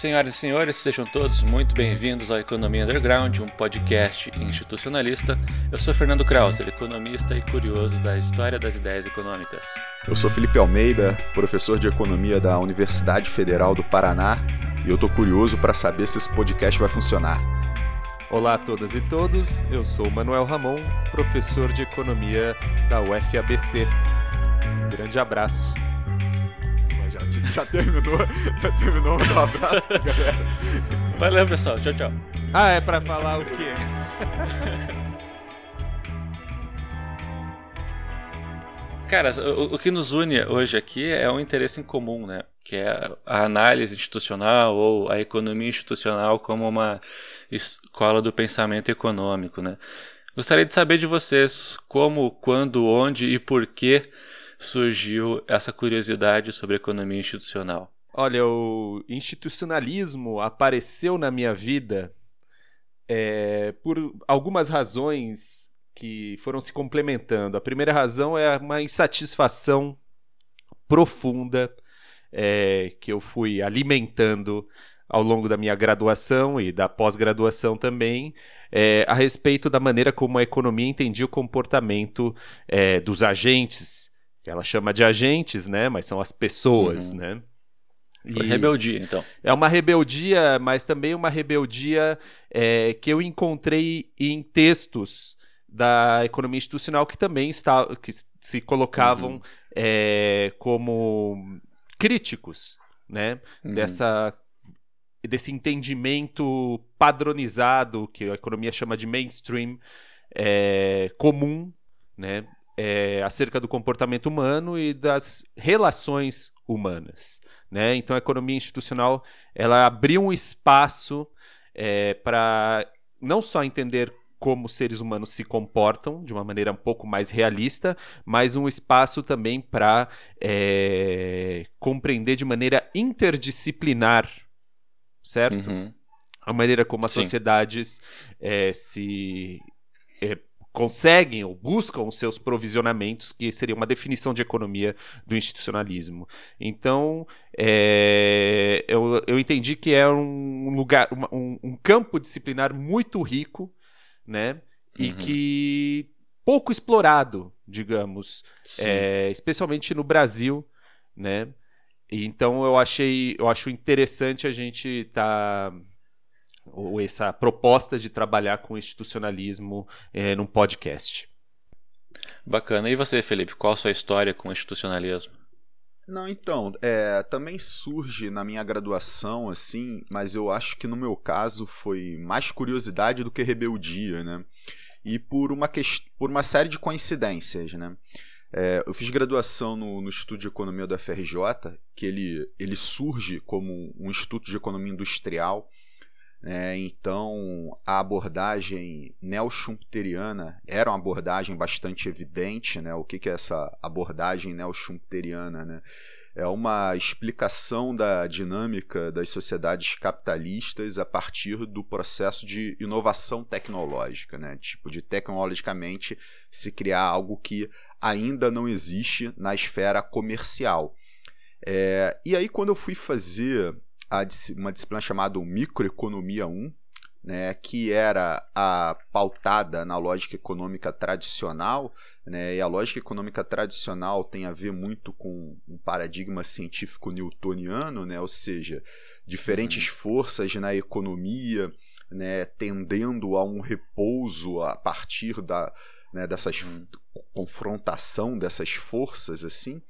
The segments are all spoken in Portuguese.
Senhoras e senhores, sejam todos muito bem-vindos ao Economia Underground, um podcast institucionalista. Eu sou Fernando Krauser, economista e curioso da história das ideias econômicas. Eu sou Felipe Almeida, professor de economia da Universidade Federal do Paraná, e eu tô curioso para saber se esse podcast vai funcionar. Olá a todas e todos, eu sou Manuel Ramon, professor de economia da UFABC. Um grande abraço. Já, já terminou, já terminou um abraço pra galera. Valeu, pessoal. Tchau, tchau. Ah, é para falar o quê? Cara, o, o, que nos une hoje aqui é um interesse em comum, né? Que é a análise institucional ou a economia institucional como uma escola do pensamento econômico, né? Gostaria de saber de vocês como, quando, onde e por que surgiu essa curiosidade sobre economia institucional. Olha, o institucionalismo apareceu na minha vida é, por algumas razões que foram se complementando. A primeira razão é uma insatisfação profunda é, que eu fui alimentando ao longo da minha graduação e da pós-graduação também, é, a respeito da maneira como a economia entendia o comportamento é, dos agentes, que ela chama de agentes, né? Mas são as pessoas, uhum. né? Foi rebeldia, então. É uma rebeldia, mas também uma rebeldia é, que eu encontrei em textos da economia institucional que também está, que se colocavam uhum. é, como críticos né, uhum. dessa, desse entendimento padronizado que a economia chama de mainstream é, comum né, é, acerca do comportamento humano e das relações humanas. Né? Então a economia institucional ela abriu um espaço é, para não só entender como seres humanos se comportam de uma maneira um pouco mais realista, mas um espaço também para é, compreender de maneira interdisciplinar, certo? Uhum. A maneira como as Sim. sociedades é, se é, conseguem ou buscam os seus provisionamentos, que seria uma definição de economia do institucionalismo. Então, é, eu, eu entendi que é um lugar, um, um campo disciplinar muito rico né? E uhum. que pouco explorado, digamos, é, especialmente no Brasil, né? então eu achei, eu acho interessante a gente estar tá, ou essa proposta de trabalhar com institucionalismo é, num podcast. Bacana. E você, Felipe? Qual a sua história com institucionalismo? Não, então, é, também surge na minha graduação, assim, mas eu acho que no meu caso foi mais curiosidade do que rebeldia, né? E por uma, por uma série de coincidências, né? É, eu fiz graduação no, no Instituto de Economia da FRJ, que ele, ele surge como um instituto de economia industrial, né? então a abordagem neo-schumpeteriana era uma abordagem bastante evidente. Né? O que, que é essa abordagem neo-schumpeteriana? Né? É uma explicação da dinâmica das sociedades capitalistas a partir do processo de inovação tecnológica, né? tipo de tecnologicamente se criar algo que ainda não existe na esfera comercial. É, e aí, quando eu fui fazer uma disciplina chamada Microeconomia 1, né, que era a pautada na lógica econômica tradicional, né, e a lógica econômica tradicional tem a ver muito com um paradigma científico newtoniano, né, ou seja, diferentes uhum. forças na economia né, tendendo a um repouso a partir da, né, dessas uhum. confrontação dessas forças assim.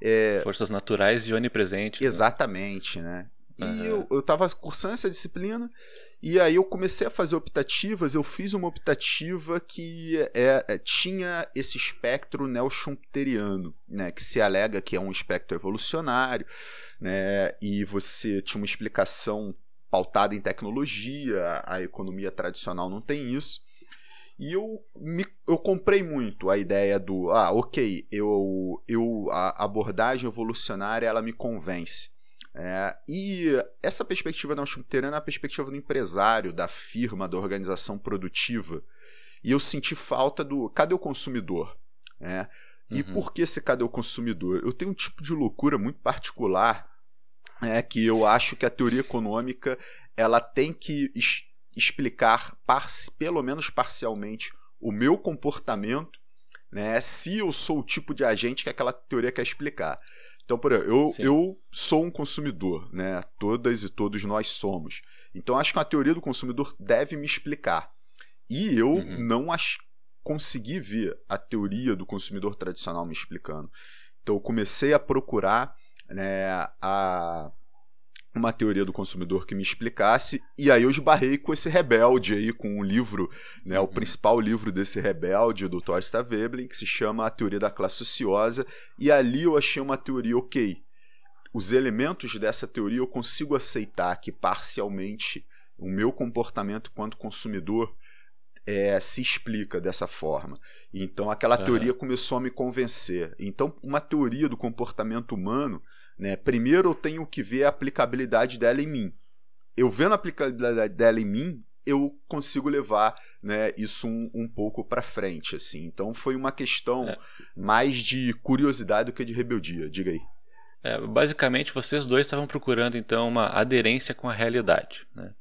É, forças naturais e onipresentes. Né? Exatamente, né? né? Uhum. E eu, eu tava cursando essa disciplina, e aí eu comecei a fazer optativas. Eu fiz uma optativa que é, é tinha esse espectro neo-schumpeteriano, né, que se alega que é um espectro evolucionário, né, e você tinha uma explicação pautada em tecnologia, a economia tradicional não tem isso. E eu, me, eu comprei muito a ideia do, ah, ok, eu, eu, a abordagem evolucionária ela me convence. É, e essa perspectiva não chuteira é a perspectiva do empresário, da firma, da organização produtiva. E eu senti falta do cadê o consumidor? É, e uhum. por que esse cadê o consumidor? Eu tenho um tipo de loucura muito particular é que eu acho que a teoria econômica ela tem que es explicar, pelo menos parcialmente, o meu comportamento, né, se eu sou o tipo de agente que aquela teoria quer explicar. Então, por exemplo, eu, eu sou um consumidor, né? Todas e todos nós somos. Então, acho que a teoria do consumidor deve me explicar. E eu uhum. não as consegui ver a teoria do consumidor tradicional me explicando. Então, eu comecei a procurar né, a uma teoria do consumidor que me explicasse, e aí eu esbarrei com esse rebelde aí, com o livro, né, o uhum. principal livro desse rebelde, do Thorstein Veblen, que se chama A Teoria da Classe Ociosa, e ali eu achei uma teoria ok. Os elementos dessa teoria eu consigo aceitar que parcialmente o meu comportamento quanto consumidor é, se explica dessa forma. Então aquela uhum. teoria começou a me convencer. Então uma teoria do comportamento humano né? Primeiro eu tenho que ver a aplicabilidade dela em mim. Eu vendo a aplicabilidade dela em mim, eu consigo levar né, isso um, um pouco para frente. assim. Então foi uma questão é. mais de curiosidade do que de rebeldia. Diga aí. É, basicamente, vocês dois estavam procurando então uma aderência com a realidade. Né?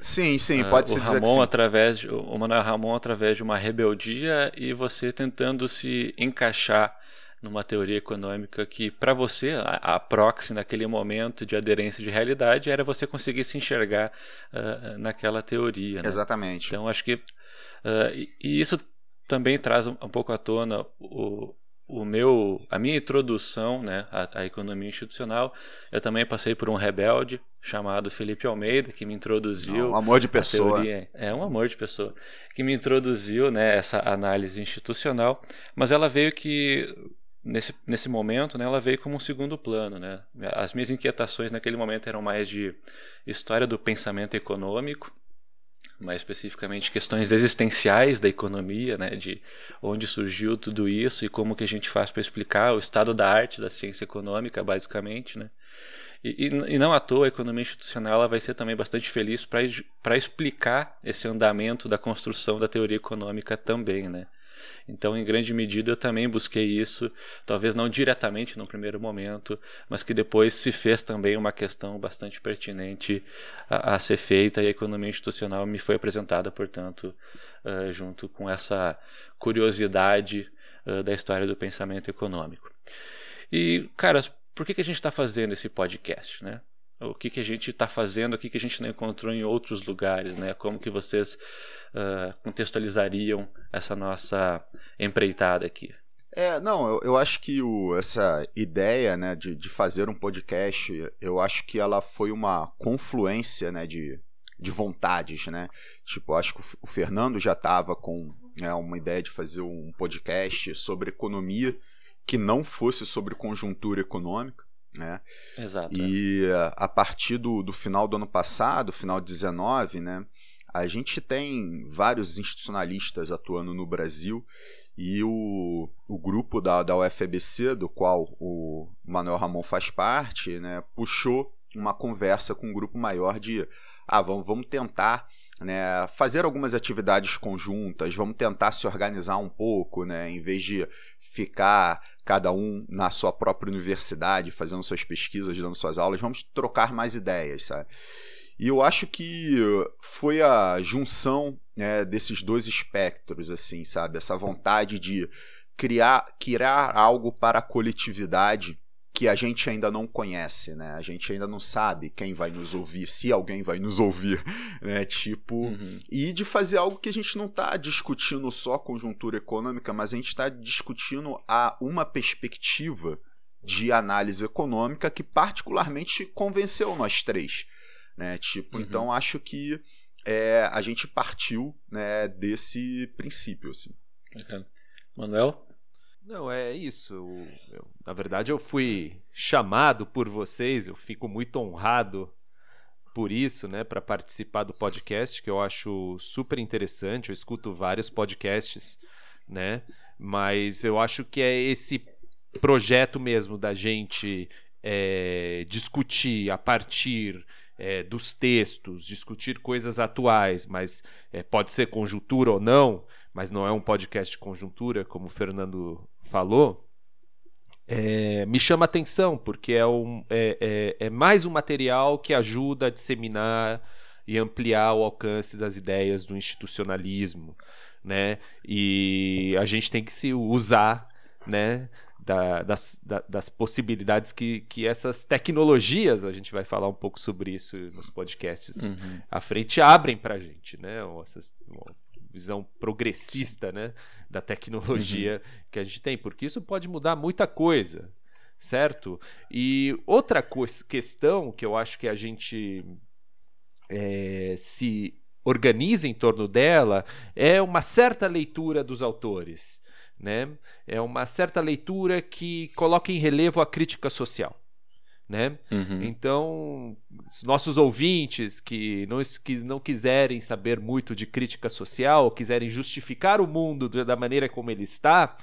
Sim, sim, ah, pode uh, ser dizer Ramon através de, o Manuel Ramon através de uma rebeldia e você tentando se encaixar numa teoria econômica que, para você, a, a proxy naquele momento de aderência de realidade era você conseguir se enxergar uh, naquela teoria. Né? Exatamente. Então, acho que. Uh, e, e, isso também traz um, um, pouco à tona o, o meu, a minha introdução né, à, à, economia institucional. Eu também passei por um rebelde chamado Felipe Almeida, que me introduziu. Um amor de pessoa. Teoria, é um amor de pessoa. Que me introduziu né, essa análise institucional, mas ela veio que nesse, nesse momento, né, ela veio como um segundo plano. Né? As minhas inquietações naquele momento eram mais de história do pensamento econômico, mais especificamente questões existenciais da economia, né, de onde surgiu tudo isso e como que a gente faz para explicar o estado da arte da ciência econômica, basicamente, né. E, e, e não à toa a economia institucional ela vai ser também bastante feliz para explicar esse andamento da construção da teoria econômica também, né. Então, em grande medida, eu também busquei isso, talvez não diretamente no primeiro momento, mas que depois se fez também uma questão bastante pertinente a, a ser feita e a economia institucional me foi apresentada, portanto, uh, junto com essa curiosidade uh, da história do pensamento econômico. E, cara, por que, que a gente está fazendo esse podcast, né? O que, que a gente está fazendo, o que, que a gente não encontrou em outros lugares, né? Como que vocês uh, contextualizariam essa nossa empreitada aqui? É, não, eu, eu acho que o, essa ideia, né, de, de fazer um podcast, eu acho que ela foi uma confluência, né, de, de vontades, né? Tipo, acho que o Fernando já estava com né, uma ideia de fazer um podcast sobre economia que não fosse sobre conjuntura econômica né? Exato. E é. a partir do, do final do ano passado, final de 19, né, a gente tem vários institucionalistas atuando no Brasil e o, o grupo da, da UFBC, do qual o Manuel Ramon faz parte, né, puxou uma conversa com um grupo maior de ah, vamos, vamos tentar né, fazer algumas atividades conjuntas, vamos tentar se organizar um pouco, né, em vez de ficar cada um na sua própria universidade, fazendo suas pesquisas, dando suas aulas, vamos trocar mais ideias, sabe? E eu acho que foi a junção né, desses dois espectros, assim, sabe? Essa vontade de criar, criar algo para a coletividade que a gente ainda não conhece, né? A gente ainda não sabe quem vai nos ouvir, se alguém vai nos ouvir, né? Tipo, uhum. e de fazer algo que a gente não está discutindo só conjuntura econômica, mas a gente está discutindo a uma perspectiva de análise econômica que particularmente convenceu nós três, né? Tipo, uhum. então acho que é, a gente partiu né, desse princípio, assim. Manuel? Não, é isso. Eu, na verdade, eu fui chamado por vocês, eu fico muito honrado por isso, né, para participar do podcast, que eu acho super interessante. Eu escuto vários podcasts, né, mas eu acho que é esse projeto mesmo da gente é, discutir a partir é, dos textos, discutir coisas atuais, mas é, pode ser conjuntura ou não, mas não é um podcast de conjuntura, como o Fernando falou, é, me chama atenção, porque é, um, é, é, é, mais um material que ajuda a disseminar e ampliar o alcance das ideias do institucionalismo, né? E a gente tem que se usar, né? Da, das, da, das possibilidades que, que essas tecnologias, a gente vai falar um pouco sobre isso nos podcasts uhum. à frente, abrem para a gente, né? Essas, visão progressista né, da tecnologia uhum. que a gente tem, porque isso pode mudar muita coisa, certo? E outra questão que eu acho que a gente é, se organiza em torno dela é uma certa leitura dos autores. Né? É uma certa leitura que coloca em relevo a crítica social né? Uhum. Então, nossos ouvintes que não, que não quiserem saber muito de crítica social, quiserem justificar o mundo da maneira como ele está,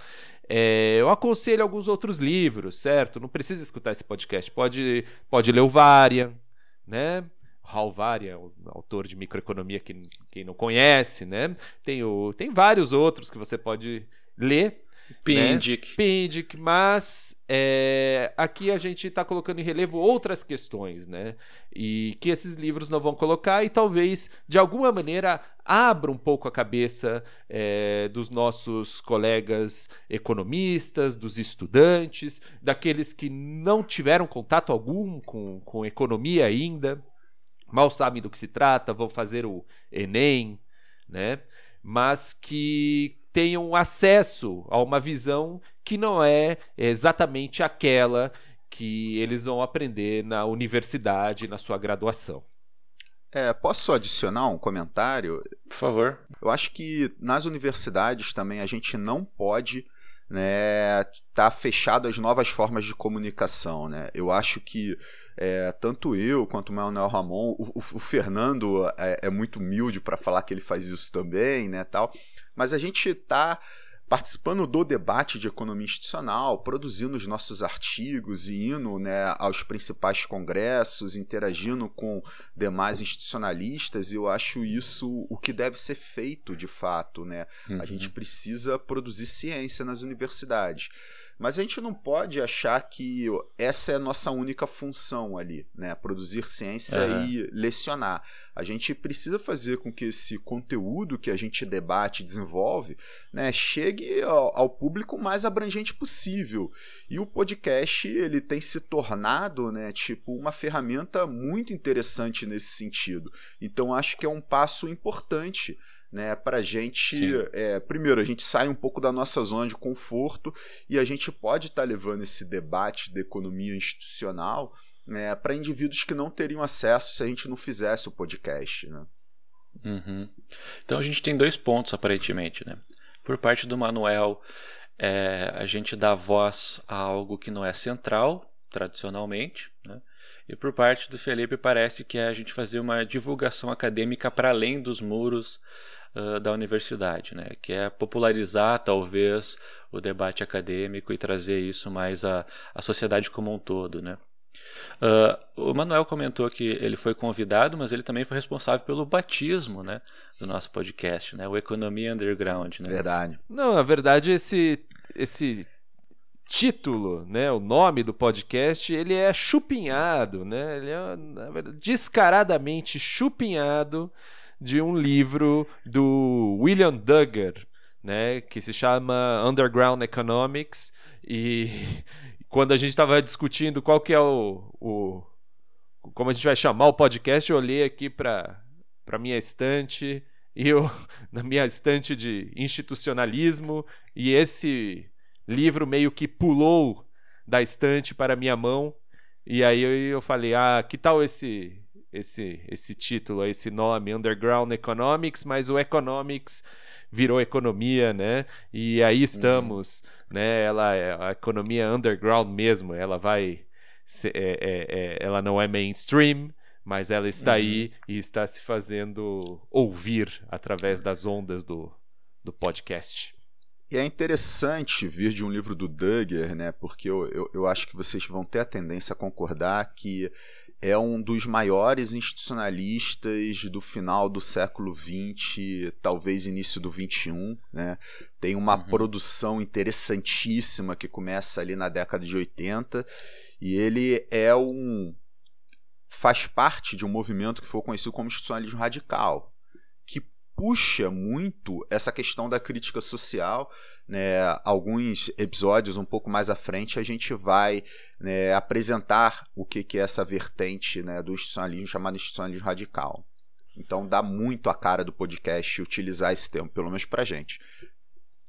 é, eu aconselho alguns outros livros, certo? Não precisa escutar esse podcast, pode, pode ler o Varia, né? Hal Varia, o autor de microeconomia que quem não conhece, né? Tem, o, tem vários outros que você pode ler Pindic. Né? Pindic, mas é, aqui a gente está colocando em relevo outras questões, né? E que esses livros não vão colocar e talvez, de alguma maneira, abra um pouco a cabeça é, dos nossos colegas economistas, dos estudantes, daqueles que não tiveram contato algum com, com economia ainda, mal sabem do que se trata, vão fazer o Enem, né? Mas que tenham acesso a uma visão que não é exatamente aquela que eles vão aprender na universidade, na sua graduação. É, posso adicionar um comentário? Por favor. Eu acho que nas universidades também a gente não pode né, tá fechado às novas formas de comunicação. Né? Eu acho que é, tanto eu quanto o Manuel Ramon, o, o, o Fernando é, é, muito humilde para falar que ele faz isso também, né, tal. Mas a gente está participando do debate de economia institucional, produzindo os nossos artigos e indo né, aos principais congressos, interagindo com demais institucionalistas, e eu acho isso o que deve ser feito de fato. Né? Uhum. A gente precisa produzir ciência nas universidades. Mas a gente não pode achar que essa é a nossa única função ali, né? Produzir ciência uhum. e lecionar. A gente precisa fazer com que esse conteúdo que a gente debate e desenvolve né, chegue ao, ao público mais abrangente possível. E o podcast ele tem se tornado né, tipo, uma ferramenta muito interessante nesse sentido. Então acho que é um passo importante né? Para a gente, é, primeiro, a gente sai um pouco da nossa zona de conforto e a gente pode estar tá levando esse debate da economia institucional né, para indivíduos que não teriam acesso se a gente não fizesse o podcast, né? Uhum. Então a gente tem dois pontos aparentemente, né? Por parte do Manuel, é, a gente dá voz a algo que não é central tradicionalmente, né? E por parte do Felipe parece que é a gente fazer uma divulgação acadêmica para além dos muros uh, da universidade, né? que é popularizar talvez o debate acadêmico e trazer isso mais à, à sociedade como um todo. Né? Uh, o Manuel comentou que ele foi convidado, mas ele também foi responsável pelo batismo né, do nosso podcast, né, o Economia Underground. Né? Verdade. Não, na verdade, esse, esse título, né, o nome do podcast, ele é chupinhado, né? Ele é verdade, descaradamente chupinhado de um livro do William Duggar, né, que se chama Underground Economics e quando a gente estava discutindo qual que é o, o, como a gente vai chamar o podcast, eu olhei aqui para para minha estante e eu na minha estante de institucionalismo e esse livro meio que pulou da estante para minha mão e aí eu, falei ah que tal esse esse, esse título, esse nome, Underground Economics, mas o Economics virou economia, né? E aí estamos, uhum. né? Ela é a economia underground mesmo, ela vai. Ser, é, é, é, ela não é mainstream, mas ela está uhum. aí e está se fazendo ouvir através das ondas do, do podcast. E é interessante vir de um livro do Duggar, né? Porque eu, eu, eu acho que vocês vão ter a tendência a concordar que é um dos maiores institucionalistas do final do século XX, talvez início do XXI. Né? Tem uma uhum. produção interessantíssima que começa ali na década de 80 e ele é um faz parte de um movimento que foi conhecido como institucionalismo radical, puxa muito essa questão da crítica social. Né? Alguns episódios um pouco mais à frente a gente vai né, apresentar o que, que é essa vertente né, do institucionalismo chamado institucionalismo radical. Então dá muito a cara do podcast utilizar esse termo, pelo menos pra gente.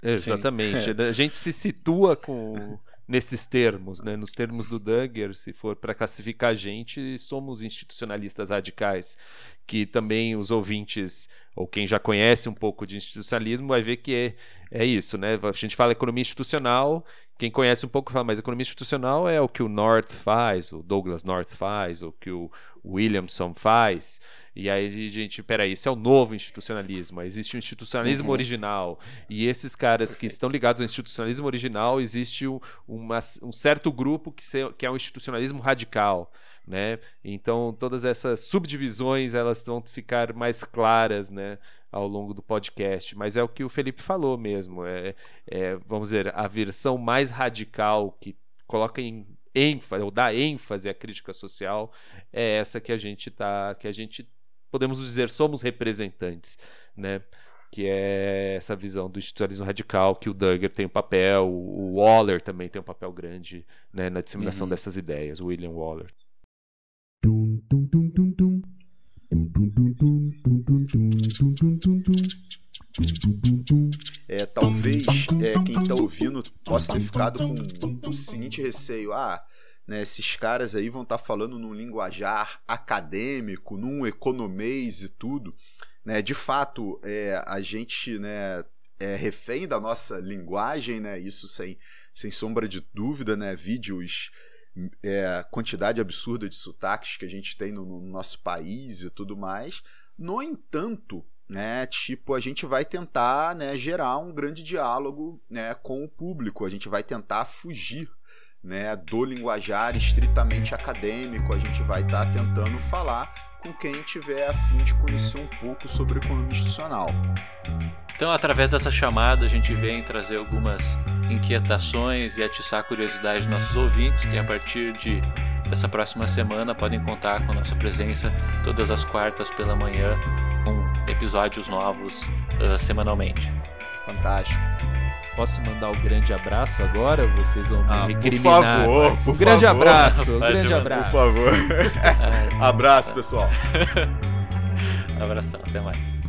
Exatamente. a gente se situa com nesses termos, né? Nos termos do Duggar, se for para classificar a gente, somos institucionalistas radicais, que também os ouvintes ou quem já conhece um pouco de institucionalismo vai ver que é, é isso, né? A gente fala economia institucional, quem conhece um pouco fala, mas economia institucional é o que o North faz, o Douglas North faz, o que o Williamson faz. E aí a gente, peraí, isso é o novo institucionalismo. Existe o institucionalismo uhum. original. E esses caras que estão ligados ao institucionalismo original, existe um, uma, um certo grupo que, se, que é o um institucionalismo radical. Né? Então todas essas subdivisões elas vão ficar mais claras, né, ao longo do podcast. Mas é o que o Felipe falou mesmo. É, é vamos dizer a versão mais radical que coloca em ênfase ou dá ênfase à crítica social é essa que a gente tá que a gente podemos dizer, somos representantes, né? Que é essa visão do institucionalismo radical, que o Duggar tem um papel, o Waller também tem um papel grande né, na disseminação uhum. dessas ideias, o William Waller. É, talvez é, quem está ouvindo possa ter ficado com o seguinte receio: ah, né, esses caras aí vão estar tá falando num linguajar acadêmico, num economês e tudo. Né? De fato, é, a gente né, é refém da nossa linguagem, né? isso sem, sem sombra de dúvida, né? vídeos, é, quantidade absurda de sotaques que a gente tem no, no nosso país e tudo mais. No entanto, né, tipo, a gente vai tentar né, gerar um grande diálogo né, com o público, a gente vai tentar fugir né, do linguajar estritamente acadêmico, a gente vai estar tá tentando falar com quem tiver a fim de conhecer um pouco sobre economia institucional. Então, através dessa chamada, a gente vem trazer algumas inquietações e atiçar a curiosidade dos nossos ouvintes, que a partir de dessa próxima semana podem contar com a nossa presença todas as quartas pela manhã com episódios novos uh, semanalmente. Fantástico. Posso mandar um grande abraço agora? Vocês vão me ah, recriminar. Por favor, por um grande favor. abraço, um grande abraço. Por favor. abraço, pessoal. Abração, até mais.